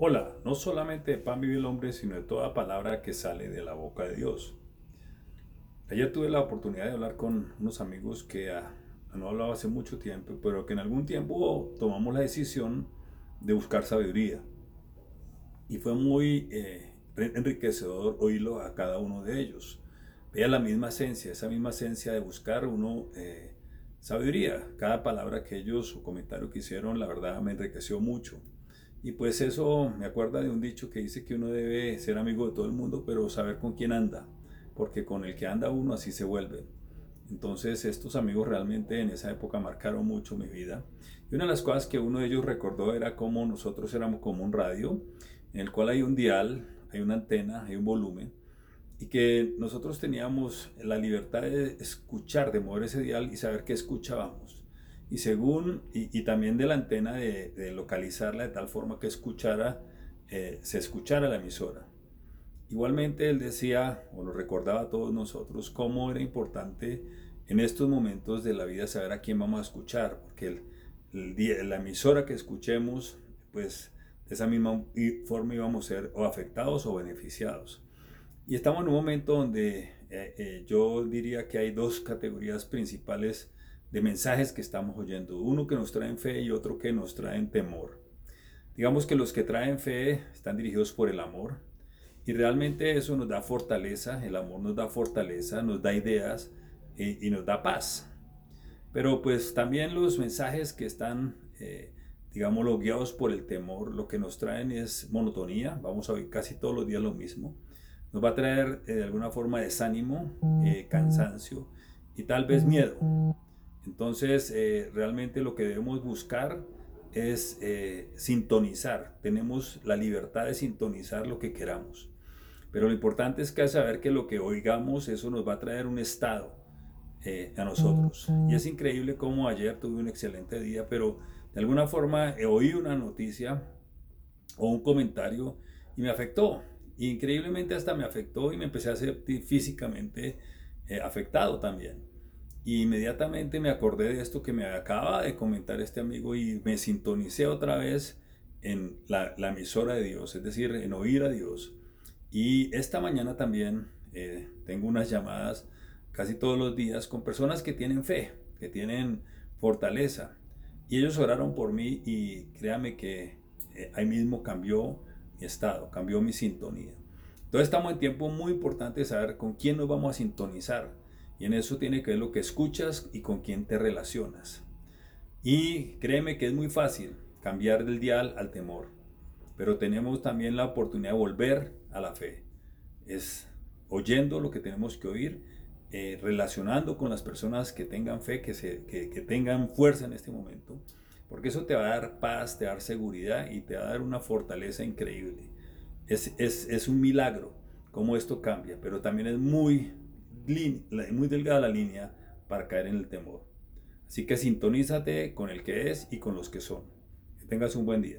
Hola, no solamente de pan vive el hombre, sino de toda palabra que sale de la boca de Dios. Ayer tuve la oportunidad de hablar con unos amigos que ah, no hablaba hace mucho tiempo, pero que en algún tiempo tomamos la decisión de buscar sabiduría. Y fue muy eh, enriquecedor oírlo a cada uno de ellos. Veía la misma esencia, esa misma esencia de buscar uno eh, sabiduría. Cada palabra que ellos o comentario que hicieron, la verdad me enriqueció mucho. Y pues eso me acuerda de un dicho que dice que uno debe ser amigo de todo el mundo, pero saber con quién anda, porque con el que anda uno así se vuelve. Entonces estos amigos realmente en esa época marcaron mucho mi vida. Y una de las cosas que uno de ellos recordó era cómo nosotros éramos como un radio, en el cual hay un dial, hay una antena, hay un volumen, y que nosotros teníamos la libertad de escuchar, de mover ese dial y saber qué escuchábamos y según, y, también de la antena de, localizarla de tal forma que escuchara, eh, se escuchara la emisora. Igualmente él decía, o lo recordaba a todos nosotros, cómo era importante en estos momentos de la vida saber a quién vamos a escuchar, porque el, la emisora que escuchemos, pues de esa misma forma íbamos a ser o afectados o beneficiados. Y estamos en un momento donde eh, eh, yo diría que hay dos categorías principales de mensajes que estamos oyendo. Uno que nos traen fe y otro que nos traen temor. Digamos que los que traen fe están dirigidos por el amor y realmente eso nos da fortaleza, el amor nos da fortaleza, nos da ideas y, nos da paz. Pero pues también los mensajes que están, eh, digamos, guiados por el temor, lo que nos traen es monotonía, vamos a oír casi todos los días lo mismo. Nos va a traer eh, de alguna forma desánimo, eh, cansancio y tal vez miedo. Entonces, eh, realmente lo que debemos buscar es eh, sintonizar. Tenemos la libertad de sintonizar lo que queramos. Pero lo importante es que saber que lo que oigamos, eso nos va a traer un estado eh, a nosotros. Y es increíble cómo ayer tuve un excelente día, pero de alguna forma oí una noticia o un comentario y me afectó. increíblemente hasta me afectó y me empecé a sentir físicamente afectado también. Inmediatamente me acordé de esto que me acaba de comentar este amigo y me sintonicé otra vez en la, emisora de Dios, es decir, en oír a Dios. Y esta mañana también eh, tengo unas llamadas casi todos los días con personas que tienen fe, que tienen fortaleza. Y ellos oraron por mí y créame que eh, ahí mismo cambió mi estado, cambió mi sintonía. Entonces estamos en tiempo muy importante de saber con quién nos vamos a sintonizar y en eso tiene que ver lo que escuchas y con quién te relacionas. Y créeme que es muy fácil cambiar del dial al temor, pero tenemos también la oportunidad de volver a la fe. Es oyendo lo que tenemos que oír, eh, relacionando con las personas que tengan fe, que, se, que, tengan fuerza en este momento, porque eso te va a dar paz, te va a dar seguridad y te va a dar una fortaleza increíble. Es, es, es un milagro cómo esto cambia, pero también es muy muy delgada la línea para caer en el temor. Así que sintonízate con el que es y con los que son. Que tengas un buen día.